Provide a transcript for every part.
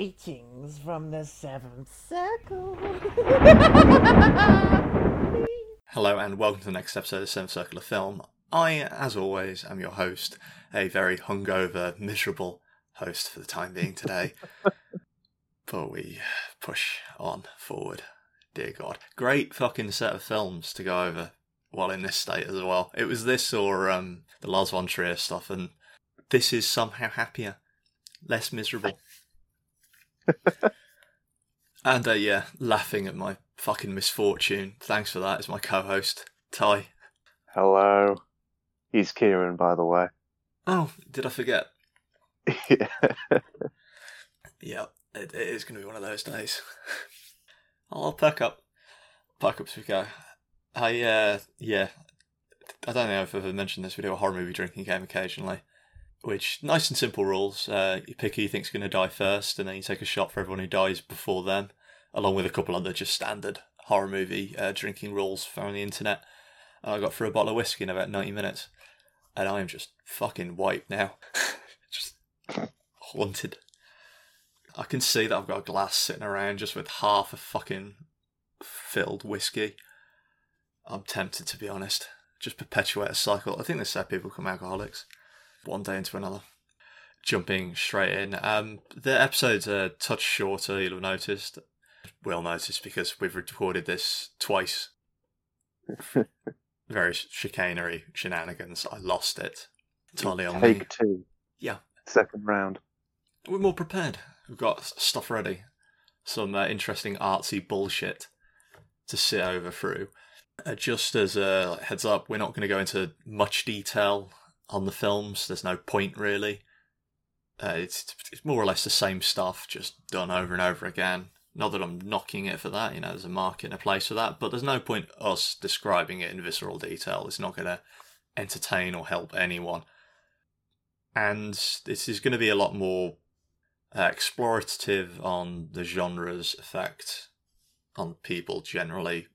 Greetings from the Seventh Circle. Hello and welcome to the next episode of Seventh Circle of Film. I, as always, am your host, a very hungover, miserable host for the time being today. but we push on forward. Dear God. Great fucking set of films to go over while in this state as well. It was this or um, the Lars von Trier stuff, and this is somehow happier, less miserable. And uh, yeah, laughing at my fucking misfortune. Thanks for that. Is my co-host Ty. Hello. He's Kieran, by the way. Oh, did I forget? yeah. Yeah, it, it is going to be one of those days. I'll pack up. Pack up as we go. I, uh, yeah. I don't know if I've ever mentioned this. We do a horror movie drinking game occasionally, which nice and simple rules. Uh, you pick who you think's going to die first, and then you take a shot for everyone who dies before them, along with a couple other just standard horror movie uh, drinking rules found on the internet. And I got through a bottle of whiskey in about 90 minutes, and I am just fucking wiped now. just haunted. I can see that I've got a glass sitting around just with half a fucking filled whiskey. I'm tempted to be honest. Just perpetuate a cycle. I think this is people become alcoholics. One day into another. Jumping straight in. Um, the episode's a touch shorter, you'll have noticed. We'll notice because we've recorded this twice. Very chicanery shenanigans. I lost it. Entirely on me. Take two. Yeah. Second round. We're more prepared. We've got stuff ready. Some uh, interesting artsy bullshit to sit over through. Uh, just as a heads up, we're not going to go into much detail on the films. There's no point really. Uh, it's it's more or less the same stuff, just done over and over again. Not that I'm knocking it for that, you know, there's a market and a place for that, but there's no point us describing it in visceral detail. It's not going to entertain or help anyone. And this is going to be a lot more uh, explorative on the genre's effect on people generally.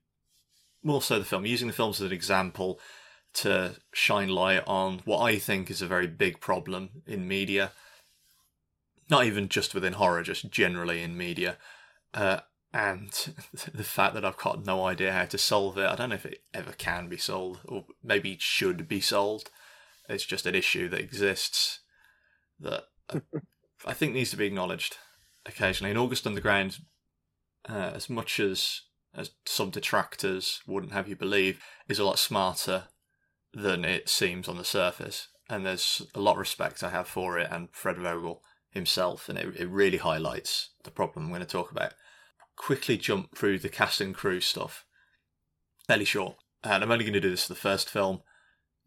More so the film, using the films as an example to shine light on what I think is a very big problem in media. Not even just within horror, just generally in media. Uh, and the fact that I've got no idea how to solve it. I don't know if it ever can be solved, or maybe it should be solved. It's just an issue that exists that I think needs to be acknowledged occasionally. In August Underground, uh, as much as as some detractors wouldn't have you believe, is a lot smarter than it seems on the surface. And there's a lot of respect I have for it and Fred Vogel himself, and it, it really highlights the problem I'm going to talk about. Quickly jump through the cast and crew stuff. Fairly short. And I'm only going to do this for the first film.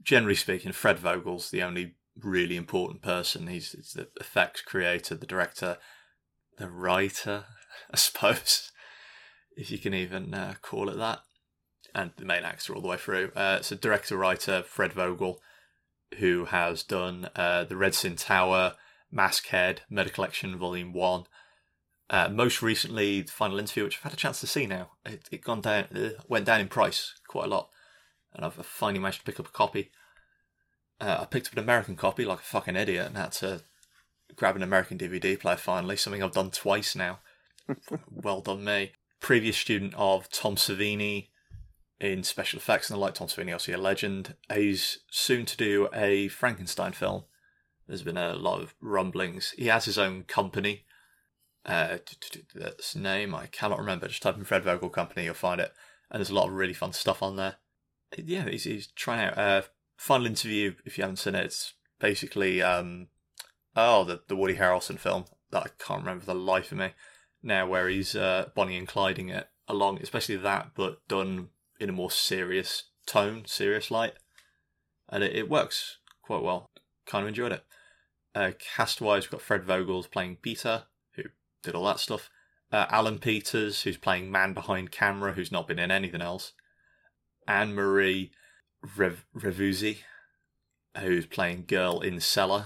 Generally speaking, Fred Vogel's the only really important person. He's, he's the effects creator, the director, the writer, I suppose, if you can even uh, call it that, and the main actor all the way through. Uh, so, director writer Fred Vogel, who has done uh, The Red Sin Tower, Maskhead, Murder Collection Volume 1. Uh, most recently, the final interview, which I've had a chance to see now, it, it gone down, it went down in price quite a lot, and I've finally managed to pick up a copy. Uh, I picked up an American copy like a fucking idiot and had to grab an American DVD player finally, something I've done twice now. well done, me. Previous student of Tom Savini in special effects and the like. Tom Savini, also a legend. He's soon to do a Frankenstein film. There's been a lot of rumblings. He has his own company. Uh, that's name I cannot remember. Just type in Fred Vogel Company, you'll find it. And there's a lot of really fun stuff on there. Yeah, he's, he's trying out. Uh, final interview, if you haven't seen it, it's basically um, oh the the Woody Harrelson film that I can't remember the life of me now, where he's uh, Bonnie and Clyding it along, especially that, but done in a more serious tone, serious light, and it, it works quite well. Kind of enjoyed it. Uh, cast wise, we've got Fred Vogel's playing Peter, who did all that stuff. Uh, Alan Peters, who's playing man behind camera, who's not been in anything else. Anne Marie Rev- Revuzzi, who's playing girl in Cellar,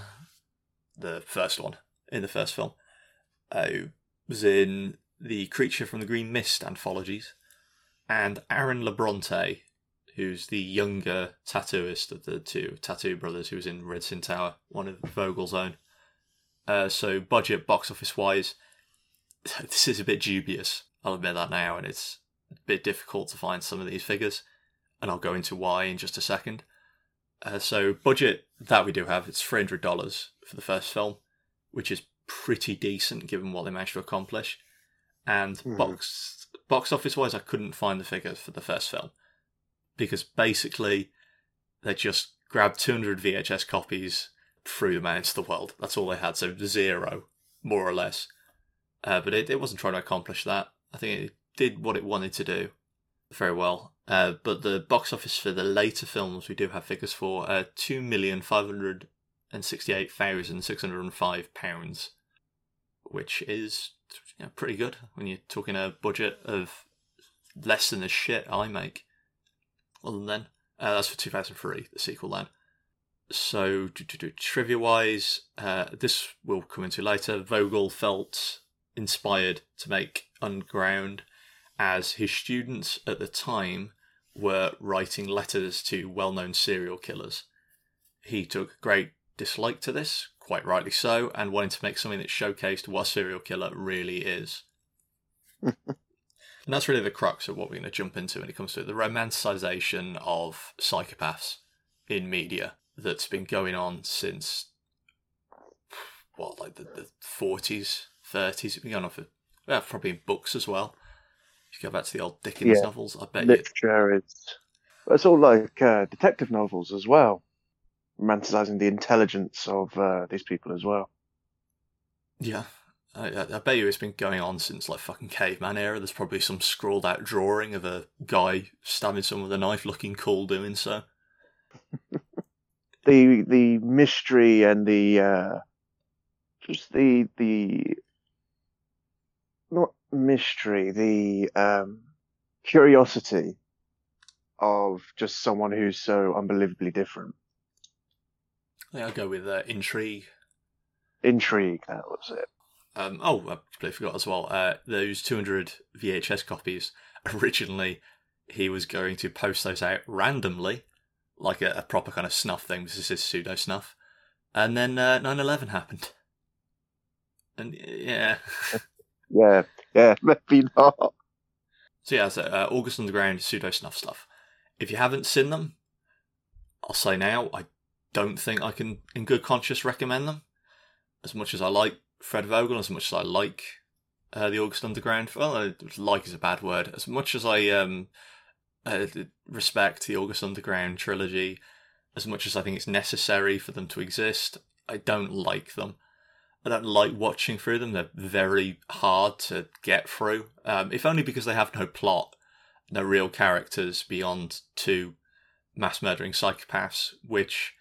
the first one in the first film, uh, was in the Creature from the Green Mist anthologies, and Aaron LeBronte, who's the younger tattooist of the two tattoo brothers, who was in Red Sin Tower, one of Vogel's own. Uh, so budget, box office wise, this is a bit dubious. I'll admit that now, and it's a bit difficult to find some of these figures, and I'll go into why in just a second. Uh, so, budget that we do have, it's three hundred dollars for the first film, which is pretty decent given what they managed to accomplish. And Mhm. box box office wise, I couldn't find the figures for the first film because basically they just grabbed 200 VHS copies, threw them out into the world. That's all they had, so zero, more or less. Uh, but it, it wasn't trying to accomplish that. I think it did what it wanted to do very well. Uh, but the box office for the later films we do have figures for uh, two million five hundred and sixty-eight thousand six hundred and five pounds, which is you know, pretty good when you're talking a budget of less than the shit I make. Other than then, uh, that's for two thousand three, the sequel then. So, trivia wise, uh, this will come into later. Vogel felt inspired to make Underground as his students at the time were writing letters to well known serial killers. He took great dislike to this, quite rightly so, and wanting to make something that showcased what a serial killer really is. and that's really the crux of what we're going to jump into when it comes to the romanticization of psychopaths in media that's been going on since what, like the, the 40s, 30s. It's been going on for, well, probably in books as well. If you go back to the old Dickens Yeah. novels, I bet you. Is. It's all like uh, detective novels as well, romanticizing the intelligence of uh, these people as well. Yeah. I, I bet you it's been going on since like fucking caveman era. There's probably some scrawled out drawing of a guy stabbing someone with a knife, looking cool doing so. The the mystery and the uh, just the the not mystery, the um, curiosity of just someone who's so unbelievably different. Yeah, I'll go with uh, intrigue. Intrigue, that was it. Um, oh, I completely forgot as well. Uh, those 200 VHS copies, originally, he was going to post those out randomly, like a, a proper kind of snuff thing. This is pseudo snuff. And then uh, 9 11 happened. And yeah. Yeah, yeah, maybe not. So yeah, so uh, August Underground pseudo snuff stuff. If you haven't seen them, I'll say now I don't think I can, in good conscience, recommend them. As much as I like Fred Vogel, as much as I like uh, the August Underground, well, uh, like is a bad word. As much as I um, uh, respect the August Underground trilogy, as much as I think it's necessary for them to exist, I don't like them. I don't like watching through them. They're very hard to get through, um, if only because they have no plot, no real characters beyond two mass murdering psychopaths, which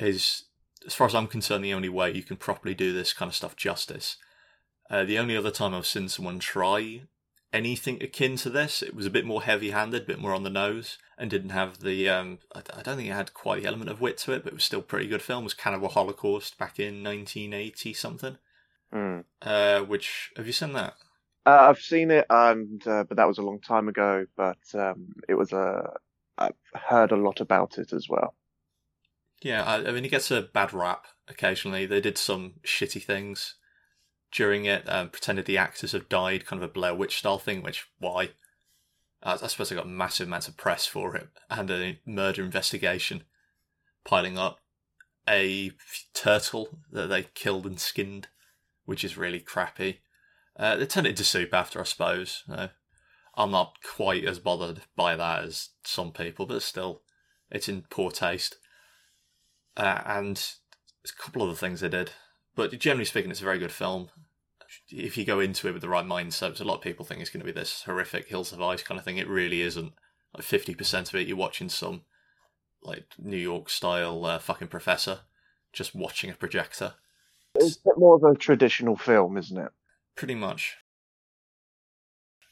is, as far as I'm concerned, the only way you can properly do this kind of stuff justice. Uh, the only other time I've seen someone try anything akin to this, it was a bit more heavy-handed, a bit more on the nose, and didn't have the. Um, I, I don't think it had quite the element of wit to it, but it was still a pretty good film. It was Cannibal Holocaust back in 1980 something. Mm. Uh, which have you seen that? Uh, I've seen it, and uh, but that was a long time ago. But um, it was a. I've heard a lot about it as well. Yeah, I, I mean, he gets a bad rap occasionally. They did some shitty things during it, um, pretended the actors have died, kind of a Blair Witch style thing, which, why? I, I suppose they got massive amounts of press for it, and a murder investigation piling up. A turtle that they killed and skinned, which is really crappy. Uh, they turned it into soup after, I suppose. I'm not quite as bothered by that as some people, but still, it's in poor taste. Uh, and a couple other things they did. But generally speaking, it's a very good film. If you go into it with the right mindset, a lot of people think it's going to be this horrific Hills Have Eyes kind of thing. It really isn't. Like 50% of it, you're watching some like New York style uh, fucking professor just watching a projector. It's a bit more of a traditional film, isn't it? Pretty much.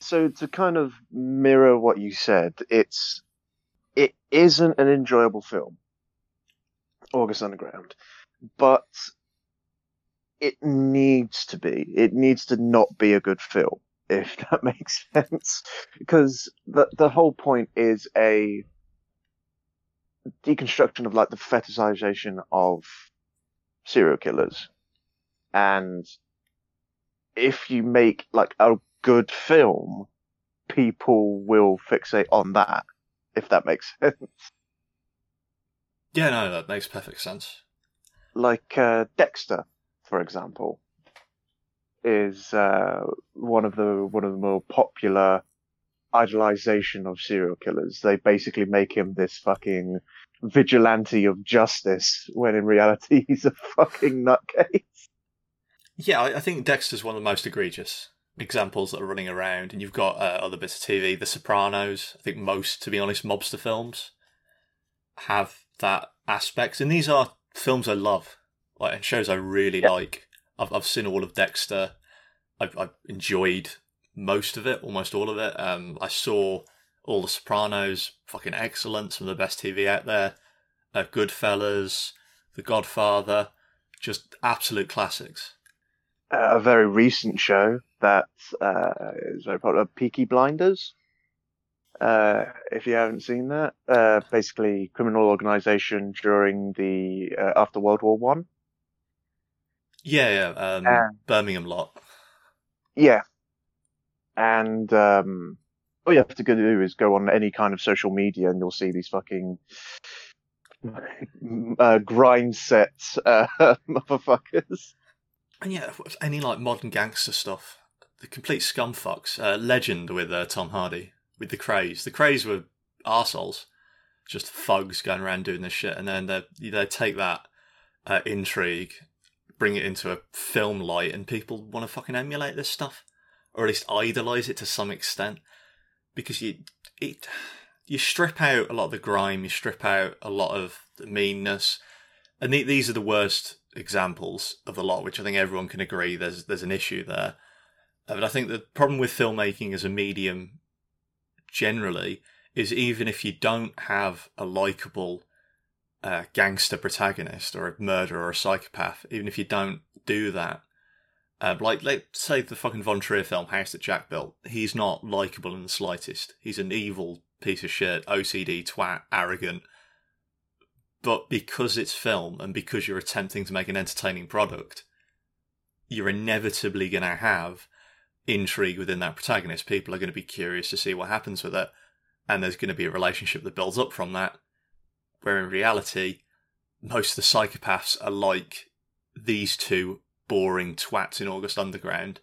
So to kind of mirror what you said, it's it isn't an enjoyable film, August Underground, but it needs to be. It needs to not be a good film, if that makes sense, because the the whole point is a deconstruction of like the fetishization of serial killers, and if you make like a good film, people will fixate on that. If that makes sense. Yeah, no, that makes perfect sense. like uh, Dexter, for example, is uh, one of the one of the more popular idolization of serial killers. They basically make him this fucking vigilante of justice, when in reality he's a fucking nutcase. Yeah, I, I think Dexter's one of the most egregious examples that are running around, and you've got uh, other bits of TV, The Sopranos. I think most, to be honest, mobster films have that aspects. and these are films I love, like and shows I really Yeah. like. I've I've seen all of Dexter. I've, I've enjoyed most of it, almost all of it. Um, I saw all The Sopranos, fucking excellent, some of the best TV out there. Uh, Goodfellas, The Godfather, just absolute classics. Uh, a very recent show that uh, is very popular, Peaky Blinders. Uh, if you haven't seen that, uh, basically criminal organization during the uh, after World War One. Yeah, yeah. Um, Birmingham lot. Yeah. And um, all you have to do is go on any kind of social media and you'll see these fucking uh, grind sets uh, motherfuckers. And yeah, any like modern gangster stuff, the complete scumfucks. Uh, Legend with uh, Tom Hardy with the Krays. The Krays were arseholes, just thugs going around doing this shit, and then they they take that uh, intrigue, bring it into a film light, and people want to fucking emulate this stuff, or at least idolize it to some extent, because you it you strip out a lot of the grime, you strip out a lot of the meanness, and the- these are the worst examples of the lot, which I think everyone can agree there's there's an issue there. Uh, but I think the problem with filmmaking as a medium generally is even if you don't have a likable uh, gangster protagonist or a murderer or a psychopath, even if you don't do that, uh, like let's say the fucking Von Trier film House That Jack Built, he's not likable in the slightest. He's an evil piece of shit, OCD twat, arrogant. But because it's film and because you're attempting to make an entertaining product, you're inevitably going to have intrigue within that protagonist. People are going to be curious to see what happens with it, and there's going to be a relationship that builds up from that. Where in reality, most of the psychopaths are like these two boring twats in August Underground,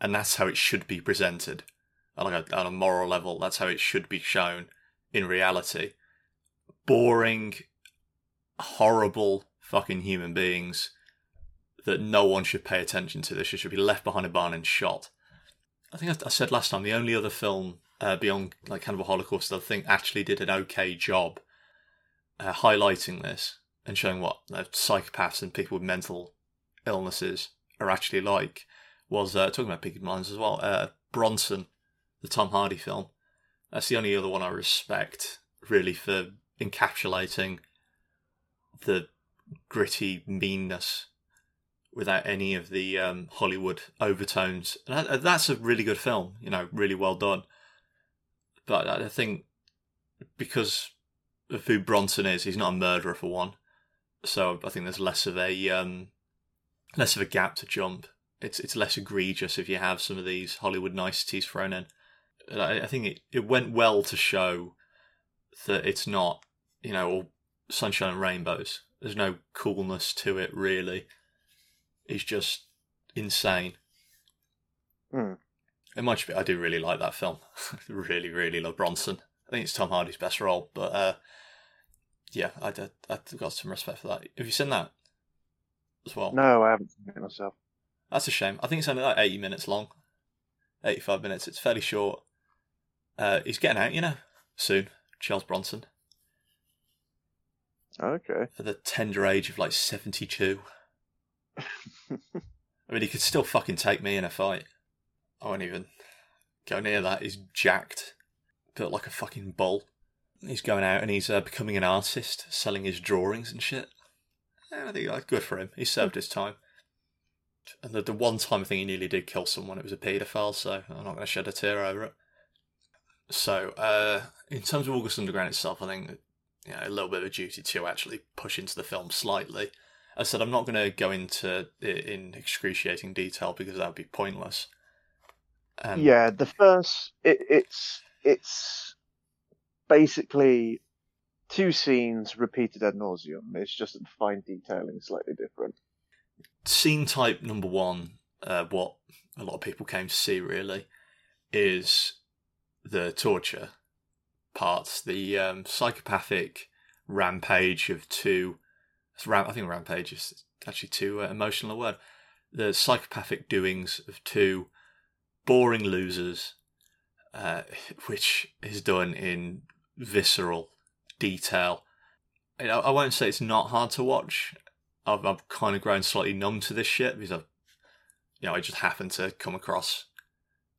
and that's how it should be presented. A, on a moral level, that's how it should be shown in reality. Boring, horrible fucking human beings that no one should pay attention to. They should be left behind a barn and shot. I think I, said last time the only other film uh, beyond like Cannibal Holocaust that I think actually did an okay job uh, highlighting this and showing what uh, psychopaths and people with mental illnesses are actually like was uh, talking about Peaky Blinders as well. Uh, Bronson, the Tom Hardy film. That's the only other one I respect really for encapsulating the gritty meanness without any of the um, Hollywood overtones. And that- that's a really good film, you know, really well done. But I I think because of who Bronson is, he's not a murderer for one. So I think there's less of a um, less of a gap to jump. It's it's less egregious if you have some of these Hollywood niceties thrown in. I, I think it, it went well to show that it's not, you know, all sunshine and rainbows. There's no coolness to it really. It's just insane. Hmm. It might just be. I do really like that film. really, really love Bronson. I think it's Tom Hardy's best role, but uh, yeah, I, I, I've got some respect for that. Have you seen that as well? No, I haven't seen it myself. That's a shame. I think it's only like 80 minutes long. 85 minutes. It's fairly short. Uh, he's getting out, you know, soon. Charles Bronson. Okay. At the tender age of like 72. I mean, he could still fucking take me in a fight. I won't even go near that. He's jacked. Built like a fucking bull. He's going out and he's uh, becoming an artist, selling his drawings and shit. Yeah, I think that's good for him. He served his time. And the, the one time I think he nearly did kill someone, it was a paedophile, so I'm not going to shed a tear over it. So, uh, in terms of August Underground itself, I think you know, a little bit of a duty to actually push into the film slightly. I said I'm not going to go into it in excruciating detail because that would be pointless. Um, yeah, the first it, it's it's basically two scenes repeated ad nauseum. It's just fine detailing slightly different. Scene type number one, uh, what a lot of people came to see really, is the torture parts, the um, psychopathic rampage of two. I think rampage is actually too uh, emotional a word. The psychopathic doings of two boring losers, uh, which is done in visceral detail. Know, I won't say it's not hard to watch. I've, I've kind of grown slightly numb to this shit because I've, you know, I just happened to come across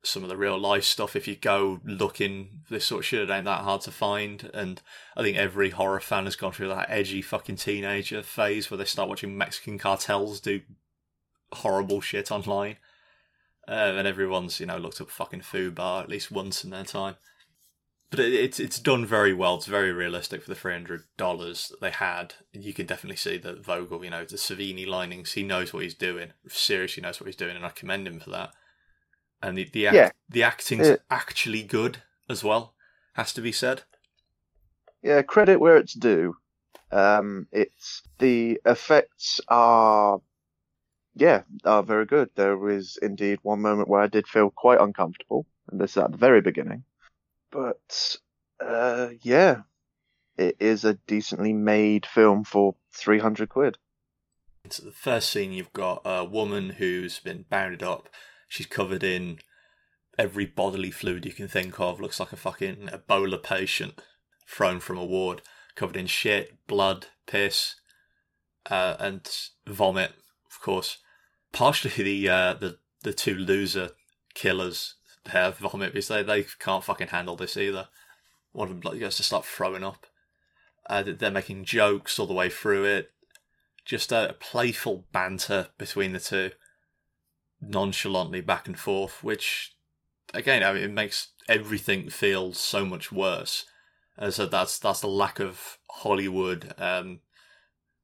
some of the real life stuff. If you go looking this sort of shit, it ain't that hard to find. And I think every horror fan has gone through that edgy fucking teenager phase where they start watching Mexican cartels do horrible shit online. Uh, and everyone's, you know, looked up fucking food bar at least once in their time. But it, it's it's done very well. It's very realistic for the three hundred dollars that they had. You can definitely see that Vogel, you know, the Savini linings, he knows what he's doing. Seriously knows what he's doing, and I commend him for that. And the the, act, Yeah. the acting's Yeah. actually good as well. Has to be said. Yeah, credit where it's due. Um, it's the effects are, yeah, are very good. There was indeed one moment where I did feel quite uncomfortable, and this is at the very beginning. But uh, yeah, it is a decently made film for three hundred quid. So the first scene, you've got a woman who's been bounded up. She's covered in every bodily fluid you can think of. Looks like a fucking Ebola patient thrown from a ward, covered in shit, blood, piss, uh, and vomit. Of course, partially the uh, the the two loser killers have vomit because they they can't fucking handle this either. One of them goes to start throwing up. Uh, they're making jokes all the way through it just a playful banter between the two, nonchalantly back and forth, which again, I mean, it makes everything feel so much worse. As so that's that's the lack of Hollywood, um,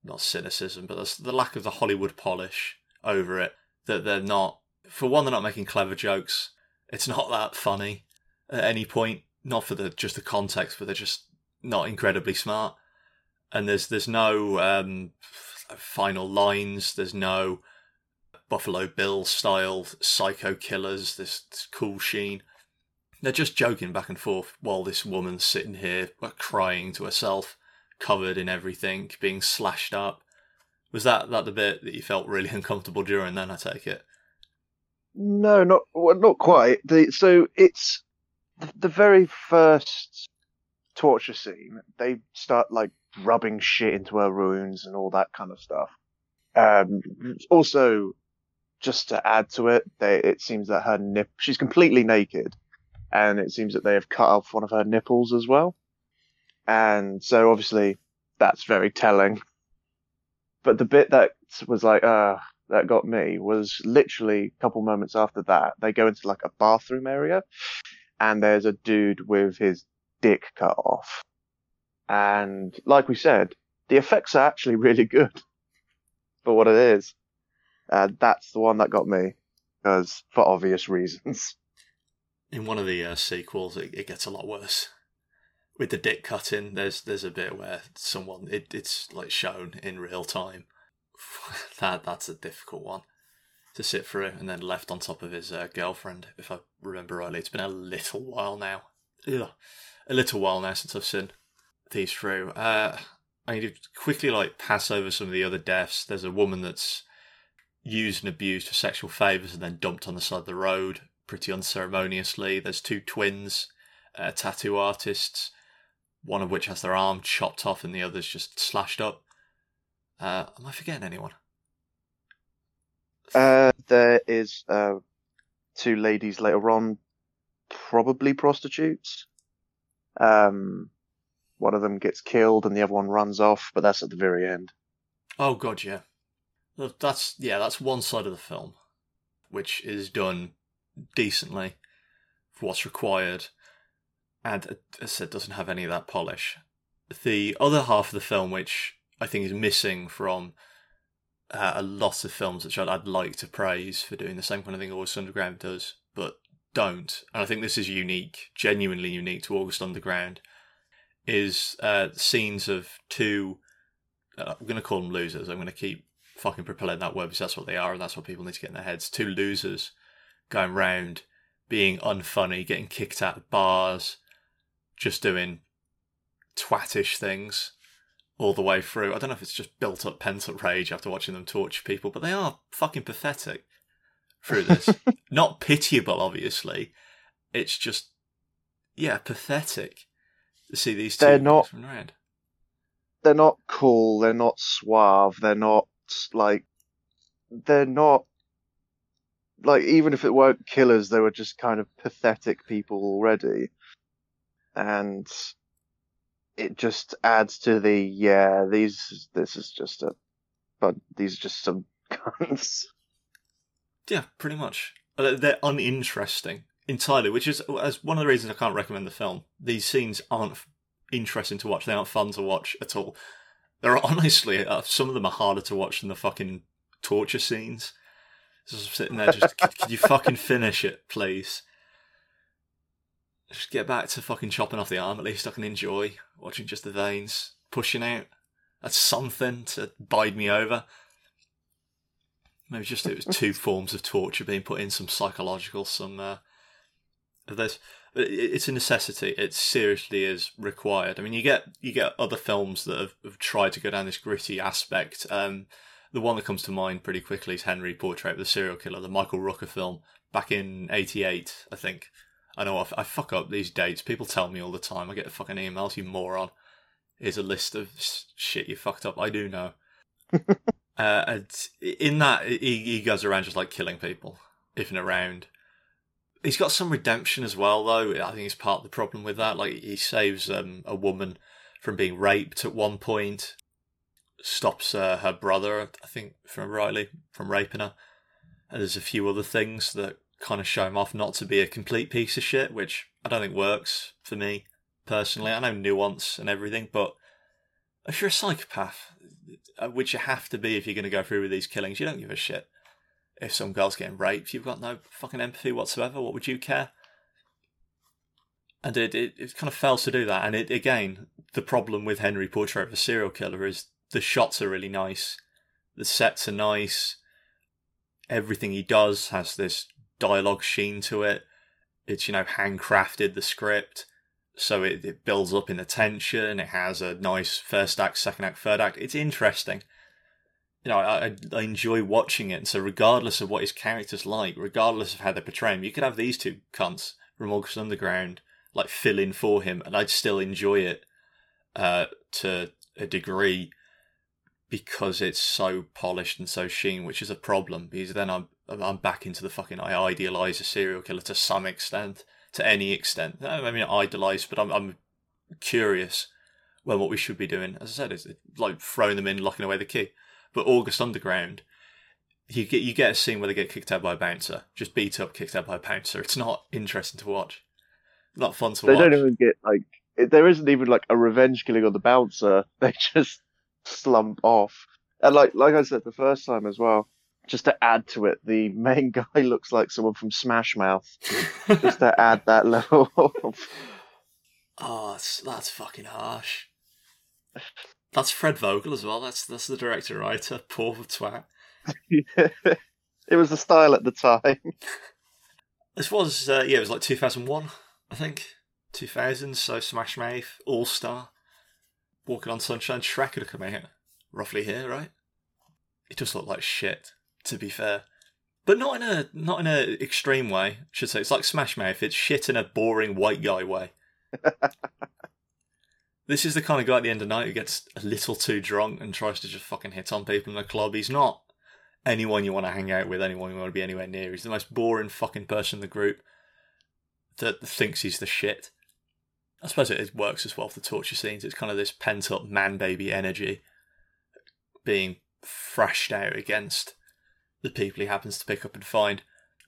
not cynicism, but that's the lack of the Hollywood polish over it. That they're not, for one, they're not making clever jokes. It's not that funny at any point. Not for the just the context, but they're just not incredibly smart. And there's there's no um, final lines. There's no Buffalo Bill style psycho killers. This, this cool sheen. They're just joking back and forth while this woman's sitting here crying to herself, covered in everything, being slashed up. Was that that the bit that you felt really uncomfortable during? Then I take it. No, not well, not quite. The, so it's the, the very first torture scene. They start like rubbing shit into her wounds and all that kind of stuff. Um, also, just to add to it, they, it seems that her nip she's completely naked, and it seems that they have cut off one of her nipples as well. And so obviously that's very telling. But the bit that was like, uh, that got me was literally a couple moments after that. They go into like a bathroom area and there's a dude with his dick cut off. And like we said, the effects are actually really good for what it is. Uh, that's the one that got me because for obvious reasons. In one of the uh, sequels, it, it gets a lot worse. With the dick cutting, there's there's a bit where someone it, it's like shown in real time. that that's a difficult one to sit through, and then left on top of his uh, girlfriend, if I remember rightly. It's been a little while now. Ugh. A little while now since I've seen these through. Uh, I need to quickly like pass over some of the other deaths. There's a woman that's used and abused for sexual favors and then dumped on the side of the road pretty unceremoniously. There's two twins, uh, tattoo artists, one of which has their arm chopped off and the other's just slashed up. Uh, am I forgetting anyone? Uh, there is uh, two ladies later on, probably prostitutes. Um, one of them gets killed and the other one runs off, but that's at the very end. Oh god, yeah. That's yeah, that's one side of the film, which is done decently for what's required, and uh, as I said, doesn't have any of that polish. The other half of the film, which I think is missing from uh, a lot of films which I'd, I'd like to praise for doing the same kind of thing August Underground does, but don't. And I think this is unique, genuinely unique to August Underground. Is uh, scenes of two. Uh, I'm going to call them losers. I'm going to keep fucking propelling that word because that's what they are, and that's what people need to get in their heads. Two losers going round, being unfunny, getting kicked out of bars, just doing twattish things all the way through. I don't know if it's just built up pent up rage after watching them torture people, but they are fucking pathetic through this. not pitiable, obviously. It's just, yeah, pathetic to see these 2 They're not-. They're not cool. They're not suave. They're not like. They're not. Like, even if it weren't killers, they were just kind of pathetic people already. And it just adds to the, yeah, these, this is just a, but these are just some cunts. Yeah, pretty much. Uh, They're uninteresting entirely, which is as one of the reasons I can't recommend the film. These scenes aren't interesting to watch. They aren't fun to watch at all. They're honestly uh, some of them are harder to watch than the fucking torture scenes. Just sitting there, just could, could you fucking finish it, please? Just get back to fucking chopping off the arm. At least I can enjoy watching just the veins pushing out. That's something to bide me over. Maybe just it was two forms of torture being put in, some psychological, some uh, of this. It's a necessity. It seriously is required. I mean, you get you get other films that have, have tried to go down this gritty aspect. Um, the one that comes to mind pretty quickly is Henry Portrait of the Serial Killer, the Michael Rooker film back in '88, I think. I know I, f- I fuck up these dates. People tell me all the time. I get fucking emails, you moron. Here's a list of shit you fucked up. I do know. Uh, and in that, he, he goes around just like killing people, if and around. He's got some redemption as well, though. I think it's part of the problem with that. Like he saves um, a woman from being raped at one point, stops uh, her brother, I think, from rightly from raping her, and there's a few other things that kind of show him off not to be a complete piece of shit, which I don't think works for me personally. I know nuance and everything, but if you're a psychopath, uh, which you have to be if you're going to go through with these killings, you don't give a shit. If some girl's getting raped, you've got no fucking empathy whatsoever. What would you care? And it, it, it kind of fails to do that. And it again, the problem with Henry Portrait of a Serial Killer is the shots are really nice, the sets are nice, everything he does has this dialogue sheen to it. It's you know handcrafted the script so it, it builds up in the tension. It has a nice first act, second act, third act. It's interesting. You know, I, I- enjoy watching it. And so, regardless of what his character's like, regardless of how they portray him, you could have these two cunts from August Underground like fill in for him, and I'd still enjoy it uh, to a degree because it's so polished and so sheen, which is a problem. Because then I'm I'm back into the fucking I idealize a serial killer to some extent to any extent. I mean, I idolize, but I'm, I'm curious well what we should be doing. As I said, is like throwing them in, locking away the key. But August Underground, you get you get a scene where they get kicked out by a bouncer, just beat up, kicked out by a bouncer. It's not interesting to watch. Not fun to They watch. don't even get like there isn't even like a revenge killing on the bouncer. They just slump off. And like like I said the first time as well, just to add to it, the main guy looks like someone from Smash Mouth. Just to add that level of oh, that's, that's fucking harsh. That's Fred Vogel as well. That's that's the director writer. Poor twat. it was the style at the time. This was uh, yeah, it was like 2001, I think. 2000, so Smash Mouth, All Star, Walking on Sunshine, Shrek could have come out roughly here, right? It does look like shit, to be fair, but not in a not in a extreme way. I should say it's like Smash Mouth. It's shit in a boring white guy way. this is the kind of guy at the end of the night who gets a little too drunk and tries to just fucking hit on people in the club. He's not anyone you want to hang out with, anyone you want to be anywhere near. He's the most boring fucking person in the group that thinks he's the shit. I suppose it works as well for the torture scenes. It's kind of this pent up man baby energy being thrashed out against the people he happens to pick up and find.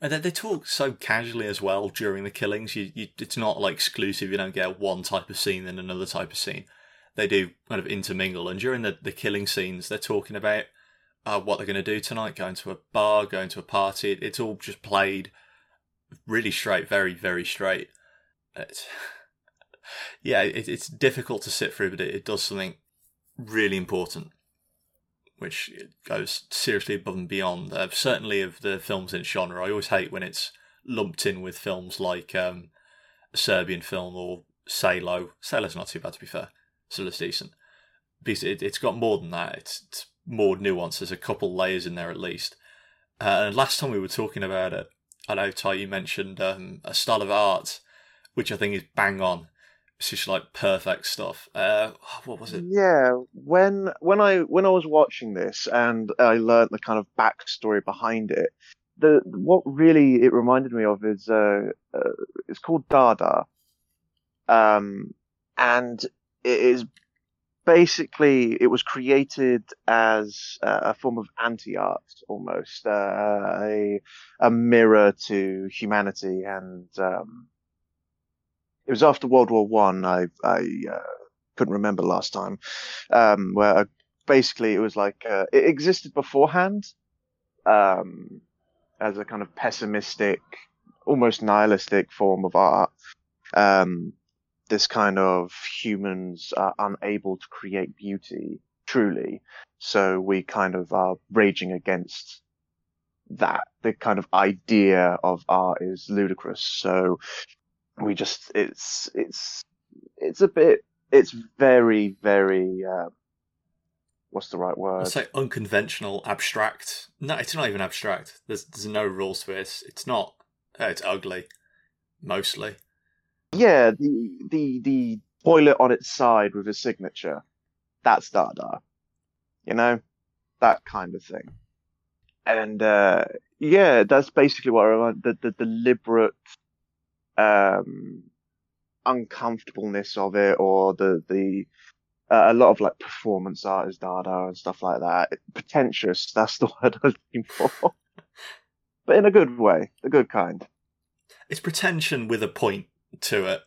And they, they talk so casually as well during the killings. You, you, it's not like exclusive. You don't get one type of scene and another type of scene. They do kind of intermingle. And during the, the killing scenes, they're talking about uh, what they're going to do tonight, going to a bar, going to a party. It's all just played really straight, very, very straight. It's, yeah, it, it's difficult to sit through, but it, it does something really important, which goes seriously above and beyond. Uh, certainly of the films in genre, I always hate when it's lumped in with films like um, a Serbian film or Salo. Salo's not too bad, to be fair. Salo's decent. Because it, it's got more than that. It's, it's more nuance. There's a couple layers in there at least. Uh, and last time we were talking about it, I know Ty, you mentioned um, a style of art, which I think is bang on. It's just like perfect stuff. Uh, what was it? Yeah, when when I when I was watching this and I learned the kind of backstory behind it, the what really it reminded me of is uh, uh it's called Dada, um, and it is basically it was created as a form of anti-art almost uh, a a mirror to humanity and um, it was after World War One I I uh, couldn't remember last time um, where uh, basically it was like uh, it existed beforehand um, as a kind of pessimistic almost nihilistic form of art um, this kind of humans are unable to create beauty truly. So we kind of are raging against that. The kind of idea of art is ludicrous. So we just, it's, it's, it's a bit, it's very, very, uh, what's the right word? I'd say unconventional, abstract. No, it's not even abstract. There's, there's no rules to it. It's not, uh, it's ugly, mostly yeah, the the the toilet on its side with a signature. That's Dada. You know? That kind of thing. And uh yeah, that's basically what I want the, the deliberate um uncomfortableness of it or the the uh, a lot of like performance art is Dada and stuff like that. Pretentious, that's the word I was looking for. but in a good way, a good kind. It's pretension with a point to it.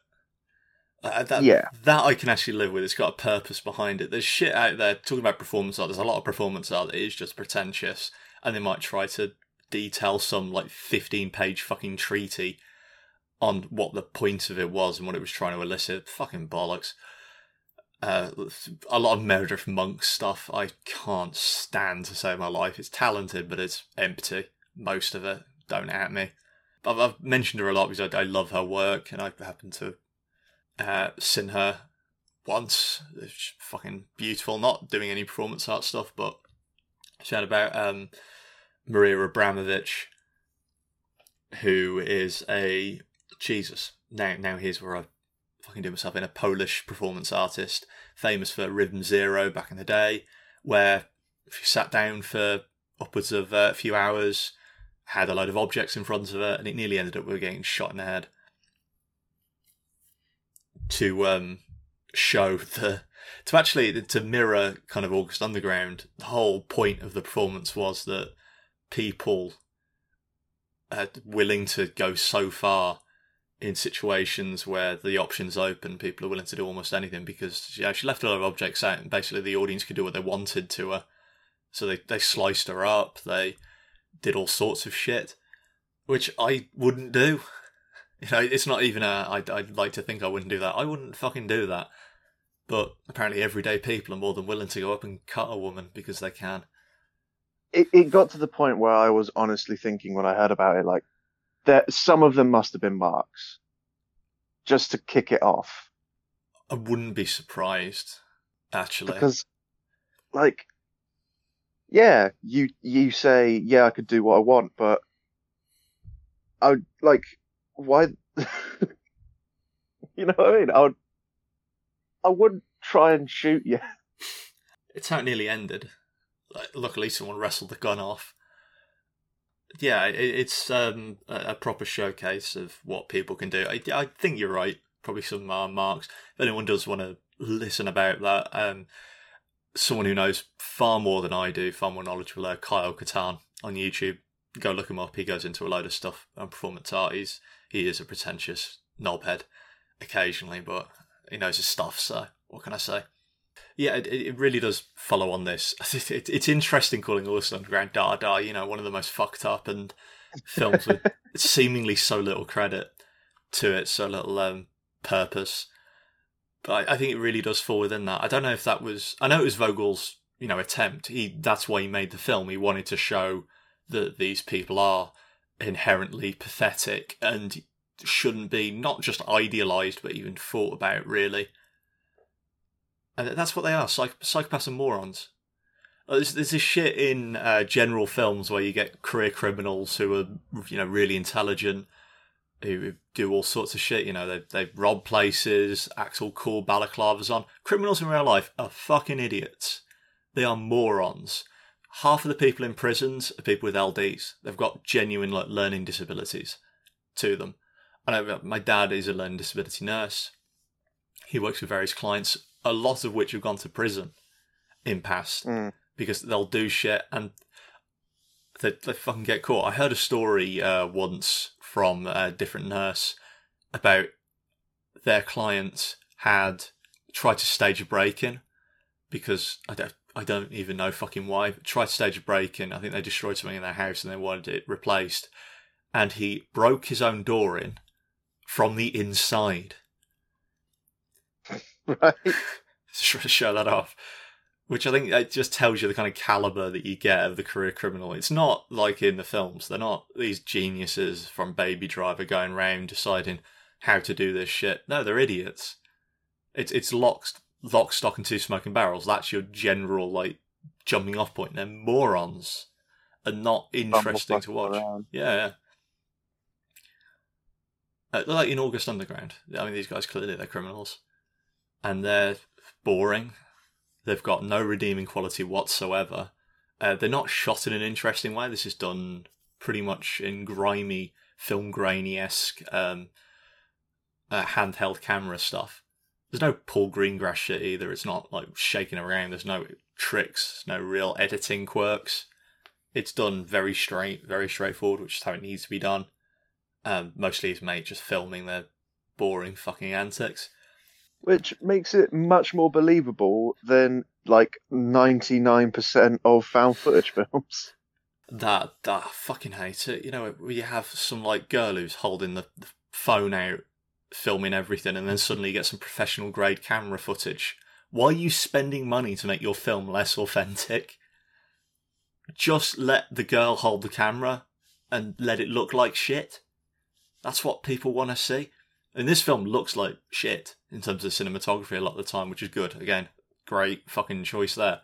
Uh, that, yeah, that I can actually live with. It's got a purpose behind it. There's shit out there talking about performance art. There's a lot of performance art that is just pretentious, and they might try to detail some like 15 page fucking treaty on what the point of it was and what it was trying to elicit. Fucking bollocks. Uh, a lot of Meredith Monk stuff I can't stand to save my life. It's talented, but it's empty. Most of it. Don't at me. I've, I've mentioned her a lot because I, I, love her work, and I happen to uh, seen her once. It's fucking beautiful. Not doing any performance art stuff, but she had about um, Maria Abramović, who is a Jesus. Now, now here's where I fucking do myself in a Polish performance artist, famous for Rhythm Zero back in the day, where if you sat down for upwards of uh, a few hours, had a load of objects in front of her, and it nearly ended up with getting shot in the head to um, show the to actually to mirror kind of August Underground. The whole point of the performance was that people are willing to go so far in situations where the options open. People are willing to do almost anything because yeah, she left a lot of objects out, and basically the audience could do what they wanted to her. So they they sliced her up. They did all sorts of shit, which I wouldn't do. You know, it's not even a. I'd, I'd like to think I wouldn't do that. I wouldn't fucking do that. But apparently, everyday people are more than willing to go up and cut a woman because they can. It it got to the point where I was honestly thinking when I heard about it, like, that some of them must have been marks, just to kick it off. I wouldn't be surprised, actually, because, like, yeah, you you say, yeah, I could do what I want, but I would like why? you know what I mean? I would, I wouldn't try and shoot you. It's how it nearly ended. Like, luckily, someone wrestled the gun off. Yeah, it, it's um, a, proper showcase of what people can do. I, I think you're right. Probably some uh, marks. If anyone does want to listen about that, um, someone who knows far more than I do, far more knowledgeable, uh, Kyle Katan on YouTube. Go look him up. He goes into a load of stuff on performance art. He's he is a pretentious knobhead occasionally, but he knows his stuff. So what can I say? Yeah, it, it really does follow on this. It, it, it's interesting calling August Underground Dada, you know, one of the most fucked up and films with seemingly so little credit to it, so little um, purpose. But I, I think it really does fall within that. I don't know if that was. I know it was Vogel's, you know, attempt. He that's why he made the film. He wanted to show that these people are inherently pathetic and shouldn't be not just idealized but even thought about really. And that's what they are, psych- psychopaths and morons. Uh, There's, there's this shit in uh, general films where you get career criminals who are, you know, really intelligent, who do all sorts of shit. You know, they they rob places, act all cool, balaclavas on. Criminals in real life are fucking idiots. They are morons. Half of the people in prisons are people with LDs. They've got genuine like learning disabilities to them. I know my dad is a learning disability nurse. He works with various clients, a lot of which have gone to prison in past Mm. because they'll do shit and they, they fucking get caught. I heard a story uh, once from a different nurse about their client had tried to stage a break in because I don't, I don't even know fucking why. Tried to stage a break in. I think they destroyed something in their house and they wanted it replaced. And he broke his own door in from the inside Right. to show that off. Which I think it just tells you the kind of caliber that you get of the career criminal. It's not like in the films. They're not these geniuses from Baby Driver going around deciding how to do this shit. No, they're idiots. It's it's lock, lock, stock, and two smoking barrels. That's your general like jumping off point. They're morons and not interesting to watch. around. Yeah, yeah. Uh, like in August Underground. I mean, these guys clearly they're criminals, and they're boring. They've got no redeeming quality whatsoever. Uh, they're not shot in an interesting way. This is done pretty much in grimy, film grainy esque um, uh, handheld camera stuff. There's no Paul Greengrass shit either. It's not like shaking around. There's no tricks. No real editing quirks. It's done very straight, very straightforward, which is how it needs to be done. Um, mostly his mate just filming their boring fucking antics. Which makes it much more believable than like 99% of found footage films. That that I fucking hate it. You know, where you have some like girl who's holding the, the phone out, filming everything, and then suddenly you get some professional grade camera footage. Why are you spending money to make your film less authentic? Just let the girl hold the camera and let it look like shit. That's what people want to see. And this film looks like shit in terms of cinematography a lot of the time, which is good. Again, great fucking choice there.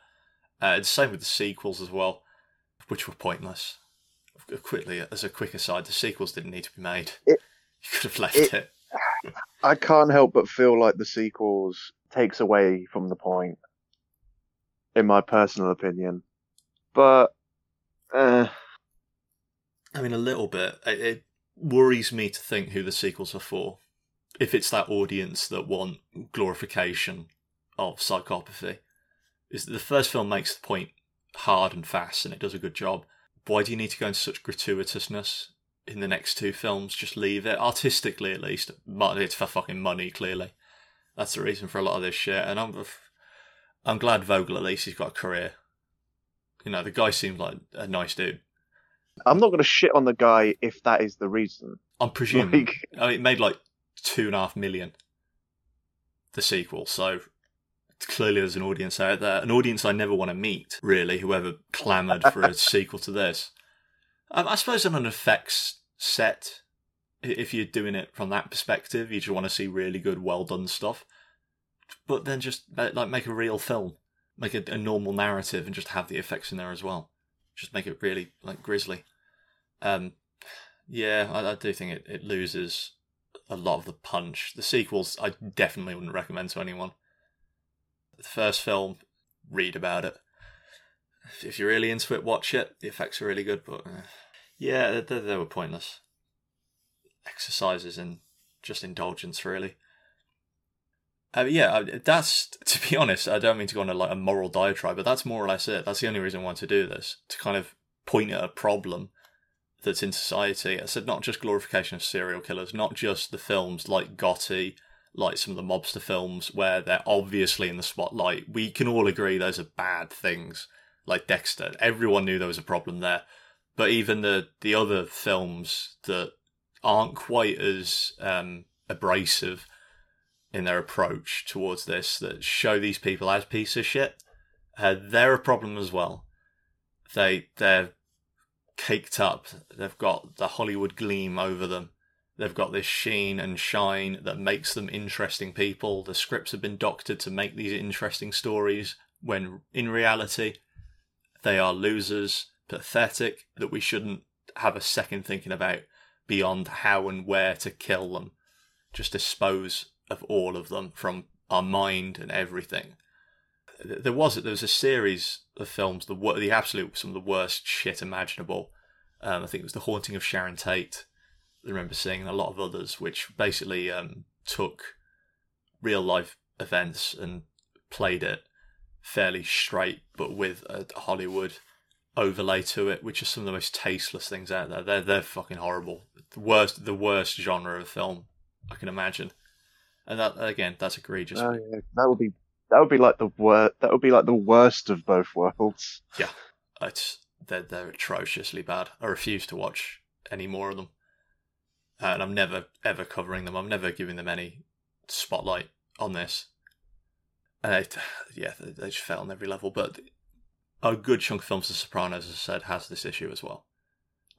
Uh, the same with the sequels as well, which were pointless. Quickly, as a quick aside, the sequels didn't need to be made. It- you could have left it- it. I can't help but feel like the sequels takes away from the point, in my personal opinion. But, uh, I mean, a little bit. It, it worries me to think who the sequels are for. If it's that audience that want glorification of psychopathy, is that the first film makes the point hard and fast, and it does a good job. Why do you need to go into such gratuitousness in the next two films? Just leave it artistically, at least. But it's for fucking money, clearly. That's the reason for a lot of this shit. And I'm, I'm glad Vogel at least he's got a career. You know, the guy seems like a nice dude. I'm not going to shit on the guy if that is the reason. I'm presuming. Like, I mean, it made like two and a half million. The sequel, so clearly there's an audience out there, an audience I never want to meet. Really, whoever clamoured for a sequel to this. Um, I suppose on an effects set, if you're doing it from that perspective, you just want to see really good, well done stuff. But then just like make a real film, make a, a normal narrative, and just have the effects in there as well. Just make it really like grisly. Um, yeah, I, I do think it, it loses a lot of the punch. The sequels, I definitely wouldn't recommend to anyone. The first film, read about it. If- you're really into it, watch it. The effects are really good, but uh, yeah, they, they were pointless. Exercises in just indulgence, really. Uh, yeah, that's to be honest. I don't mean to go on a, like a moral diatribe, but that's more or less it. That's the only reason I to do this to kind of point at a problem that's in society. I said not just glorification of serial killers, not just the films like Gotti, like some of the mobster films where they're obviously in the spotlight. We can all agree those are bad things. Like Dexter, everyone knew there was a problem there. But even the the other films that aren't quite as um, abrasive in their approach towards this, that show these people as piece of shit, uh, they're a problem as well. They they're caked up. They've got the Hollywood gleam over them. They've got this sheen and shine that makes them interesting people. The scripts have been doctored to make these interesting stories when in reality they are losers, pathetic, that we shouldn't have a second thinking about beyond how and where to kill them. Just dispose of all of them from our mind and everything. There was there was a series of films, the the absolute some of the worst shit imaginable. Um, I think it was The Haunting of Sharon Tate. I remember seeing a lot of others, which basically um, took real life events and played it fairly straight, but with a Hollywood overlay to it, which are some of the most tasteless things out there. They're they're fucking horrible. The worst the worst genre of film I can imagine. And that again, that's egregious. Oh, yeah. That would be that would be like the worst. That would be like the worst of both worlds. Yeah, it's they're they're atrociously bad. I refuse to watch any more of them, and I'm never ever covering them. I'm never giving them any spotlight on this. And it, yeah, they, they just fail on every level. But a good chunk of films, The Sopranos, as I said, has this issue as well.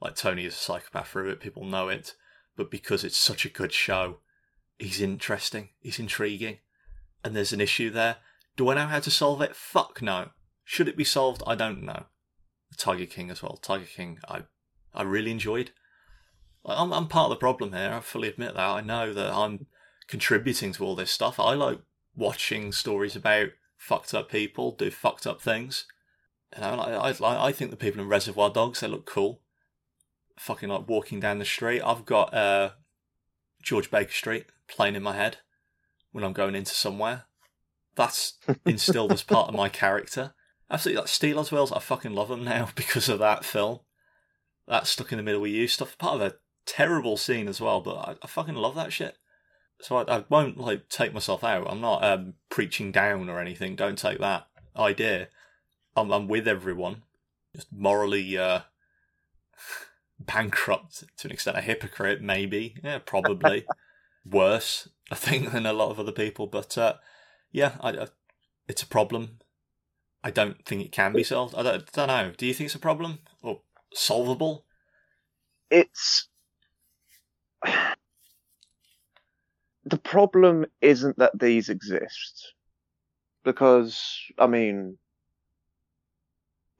Like Tony is a psychopath through it. People know it, but because it's such a good show, he's interesting. He's intriguing, and there's an issue there. Do I know how to solve it? Fuck no. Should it be solved? I don't know. Tiger King as well. Tiger King, I I really enjoyed. I'm I'm part of the problem here. I fully admit that. I know that I'm contributing to all this stuff. I like watching stories about fucked up people do fucked up things. You know, I I I think the people in Reservoir Dogs they look cool. Fucking like walking down the street. I've got uh, George Baker Street playing in my head when I'm going into somewhere. That's instilled as part of my character. Absolutely, like Stealers Wheel. I fucking love them now because of that film. That stuck in the middle with you stuff. Part of a terrible scene as well, but I, I fucking love that shit. So I, I, won't like take myself out. I'm not um, preaching down or anything. Don't take that idea. I'm, I'm with everyone. Just morally uh, bankrupt to an extent. A hypocrite, maybe. Yeah, probably. Worse, I think, than a lot of other people. But uh, yeah, I, I, it's a problem. I don't think it can be solved. I don't, don't know. Do you think it's a problem or solvable? It's the problem isn't that these exist because I mean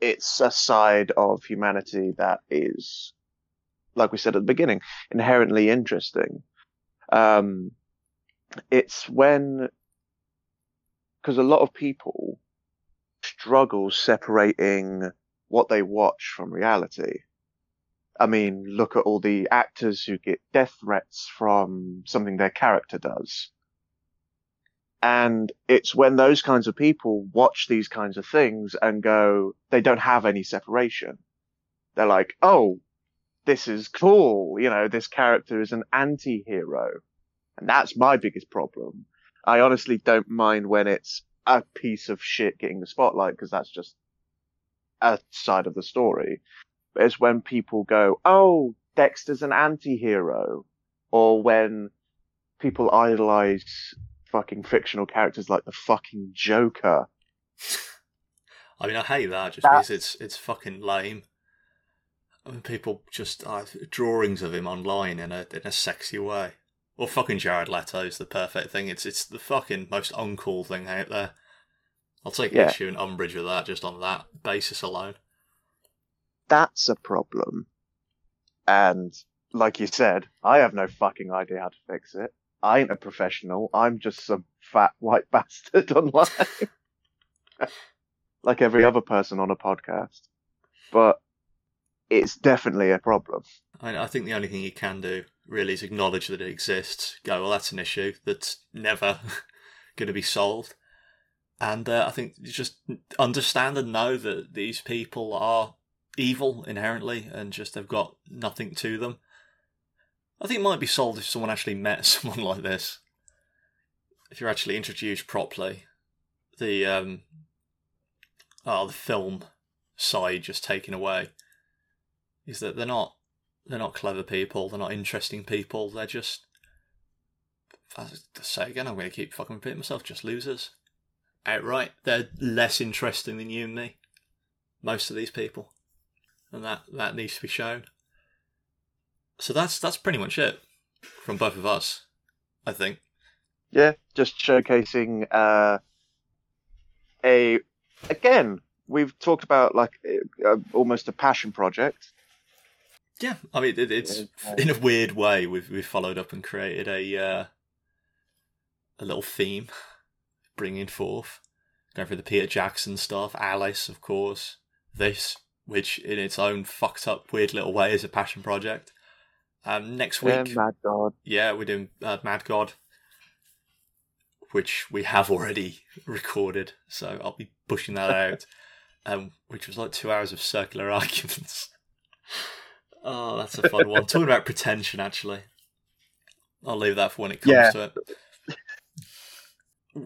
it's a side of humanity that is like we said at the beginning inherently interesting um it's when because a lot of people struggle separating what they watch from reality. I mean, look at all the actors who get death threats from something their character does. And it's when those kinds of people watch these kinds of things and go, they don't have any separation. They're like, oh, this is cool. You know, this character is an anti-hero. And that's my biggest problem. I honestly don't mind when it's a piece of shit getting the spotlight because that's just a side of the story. But it's when people go, oh, Dexter's an anti-hero. Or when people idolize fucking fictional characters like the fucking Joker. I mean, I hate that just because it's it's fucking lame. I mean, people just uh, drawings of him online in a in a sexy way. Well, fucking Jared Leto is the perfect thing. It's it's the fucking most uncool thing out there. I'll take Yeah. issue and umbrage with that just on that basis alone. That's a problem. And like you said, I have no fucking idea how to fix it. I ain't a professional. I'm just some fat white bastard online. like every other person on a podcast. But it's definitely a problem. I, I think the only thing you can do really is acknowledge that it exists. Go, well, that's an issue that's never going to be solved. And uh, I think you just understand and know that these people are evil inherently and just they've got nothing to them. I think it might be solved if someone actually met someone like this. if you're actually introduced properly, the um, oh, the film side just taken away, is that they're not they're not clever people, they're not interesting people, they're just I'll say again, I'm going to keep fucking repeating myself, just losers. Outright. They're less interesting than you and me. Most of these people. And that, that needs to be shown. So that's that's pretty much it from both of us, I think. Yeah, just showcasing uh, a again. We've talked about like uh, almost a passion project. Yeah, I mean it, it's in a weird way we've we've followed up and created a uh, a little theme, bringing forth going through the Peter Jackson stuff, Alice, of course, this, which in its own fucked up weird little way is a passion project. Um, next week, Yeah, Mad God. yeah, we're doing uh, Mad God, which we have already recorded, so I'll be pushing that out. Um, which was like two hours of circular arguments. Oh, that's a fun one. Talking about pretension, actually. I'll leave that for when it comes Yeah. to it.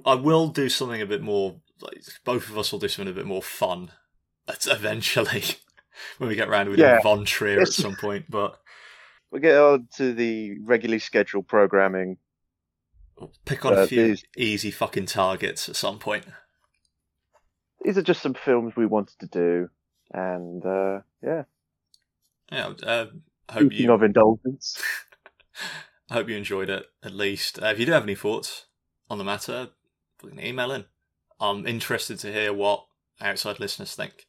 I will do something a bit more. Like, both of us will do something a bit more fun. That's eventually when we get round to Yeah. Von Trier at some point, but. we'll get on to the regularly scheduled programming. We'll pick on Uh, a few these- easy fucking targets at some point. These are just some films we wanted to do, and uh, yeah, Yeah, uh, I hope speaking you. of indulgence, I hope you enjoyed it. At least, uh, if you do have any thoughts on the matter, email in. I'm interested to hear what outside listeners think.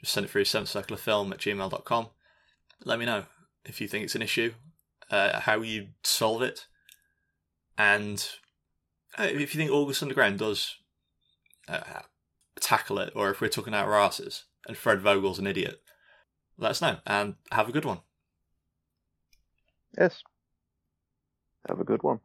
Just send it through seventhcirclefilm at gmail.com. Let me know if you think it's an issue, uh, how you solve it, and uh, if you think August Underground does uh, tackle it, or if we're talking out our asses and Fred Vogel's an idiot. Let us know and have a good one. yes. Have a good one.